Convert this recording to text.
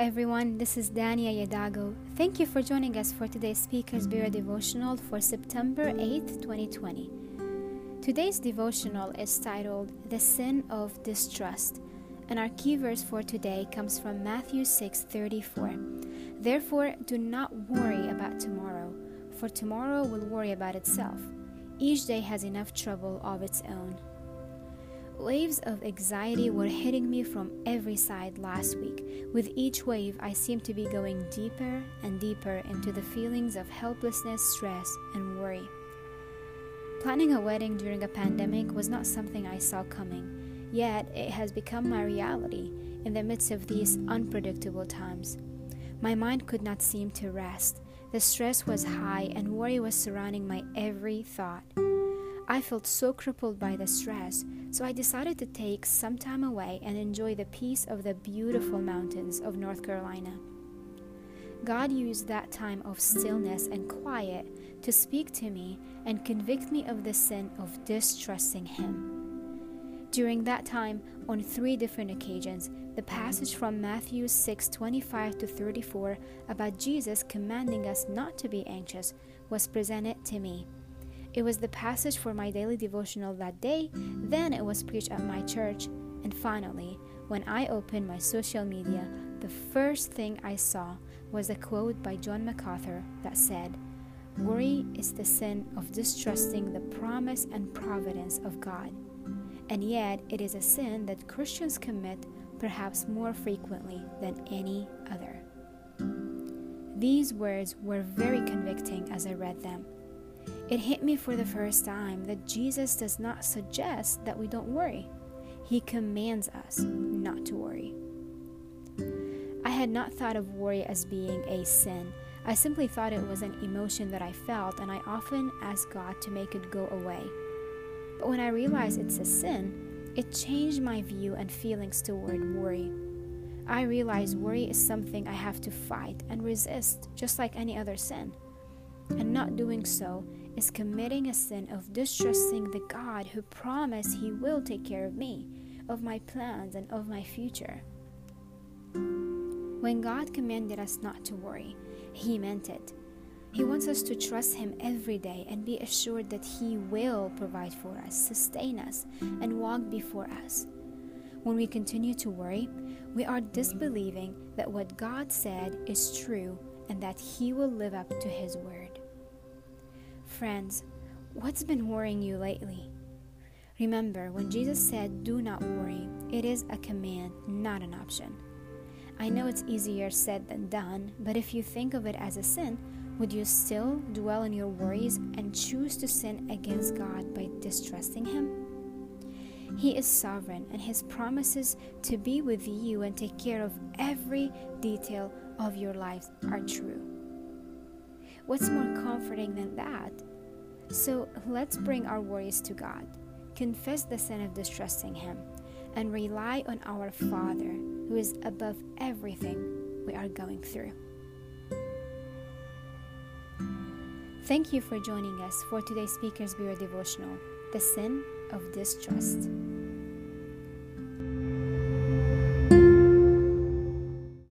everyone. This is Dania Yadago. Thank you for joining us for today's Speakers Bureau devotional for September 8th, 2020. Today's devotional is titled The Sin of Distrust, and our key verse for today comes from Matthew 6:34. Therefore, do not worry about tomorrow, for tomorrow will worry about itself. Each day has enough trouble of its own. Waves of anxiety were hitting me from every side last week. With each wave, I seemed to be going deeper and deeper into the feelings of helplessness, stress, and worry. Planning a wedding during a pandemic was not something I saw coming, yet it has become my reality in the midst of these unpredictable times. My mind could not seem to rest. The stress was high, and worry was surrounding my every thought. I felt so crippled by the stress, so I decided to take some time away and enjoy the peace of the beautiful mountains of North Carolina. God used that time of stillness and quiet to speak to me and convict me of the sin of distrusting Him. During that time, on three different occasions, the passage from Matthew 6 25 to 34 about Jesus commanding us not to be anxious was presented to me. It was the passage for my daily devotional that day, then it was preached at my church, and finally, when I opened my social media, the first thing I saw was a quote by John MacArthur that said, Worry is the sin of distrusting the promise and providence of God. And yet, it is a sin that Christians commit perhaps more frequently than any other. These words were very convicting as I read them. It hit me for the first time that Jesus does not suggest that we don't worry. He commands us not to worry. I had not thought of worry as being a sin. I simply thought it was an emotion that I felt, and I often asked God to make it go away. But when I realized it's a sin, it changed my view and feelings toward worry. I realized worry is something I have to fight and resist, just like any other sin. And not doing so is committing a sin of distrusting the God who promised He will take care of me, of my plans, and of my future. When God commanded us not to worry, He meant it. He wants us to trust Him every day and be assured that He will provide for us, sustain us, and walk before us. When we continue to worry, we are disbelieving that what God said is true and that He will live up to His word. Friends, what's been worrying you lately? Remember, when Jesus said, Do not worry, it is a command, not an option. I know it's easier said than done, but if you think of it as a sin, would you still dwell in your worries and choose to sin against God by distrusting Him? He is sovereign, and His promises to be with you and take care of every detail of your life are true. What's more comforting than that? So let's bring our worries to God, confess the sin of distrusting Him, and rely on our Father who is above everything we are going through. Thank you for joining us for today's Speakers Bureau devotional, The Sin of Distrust.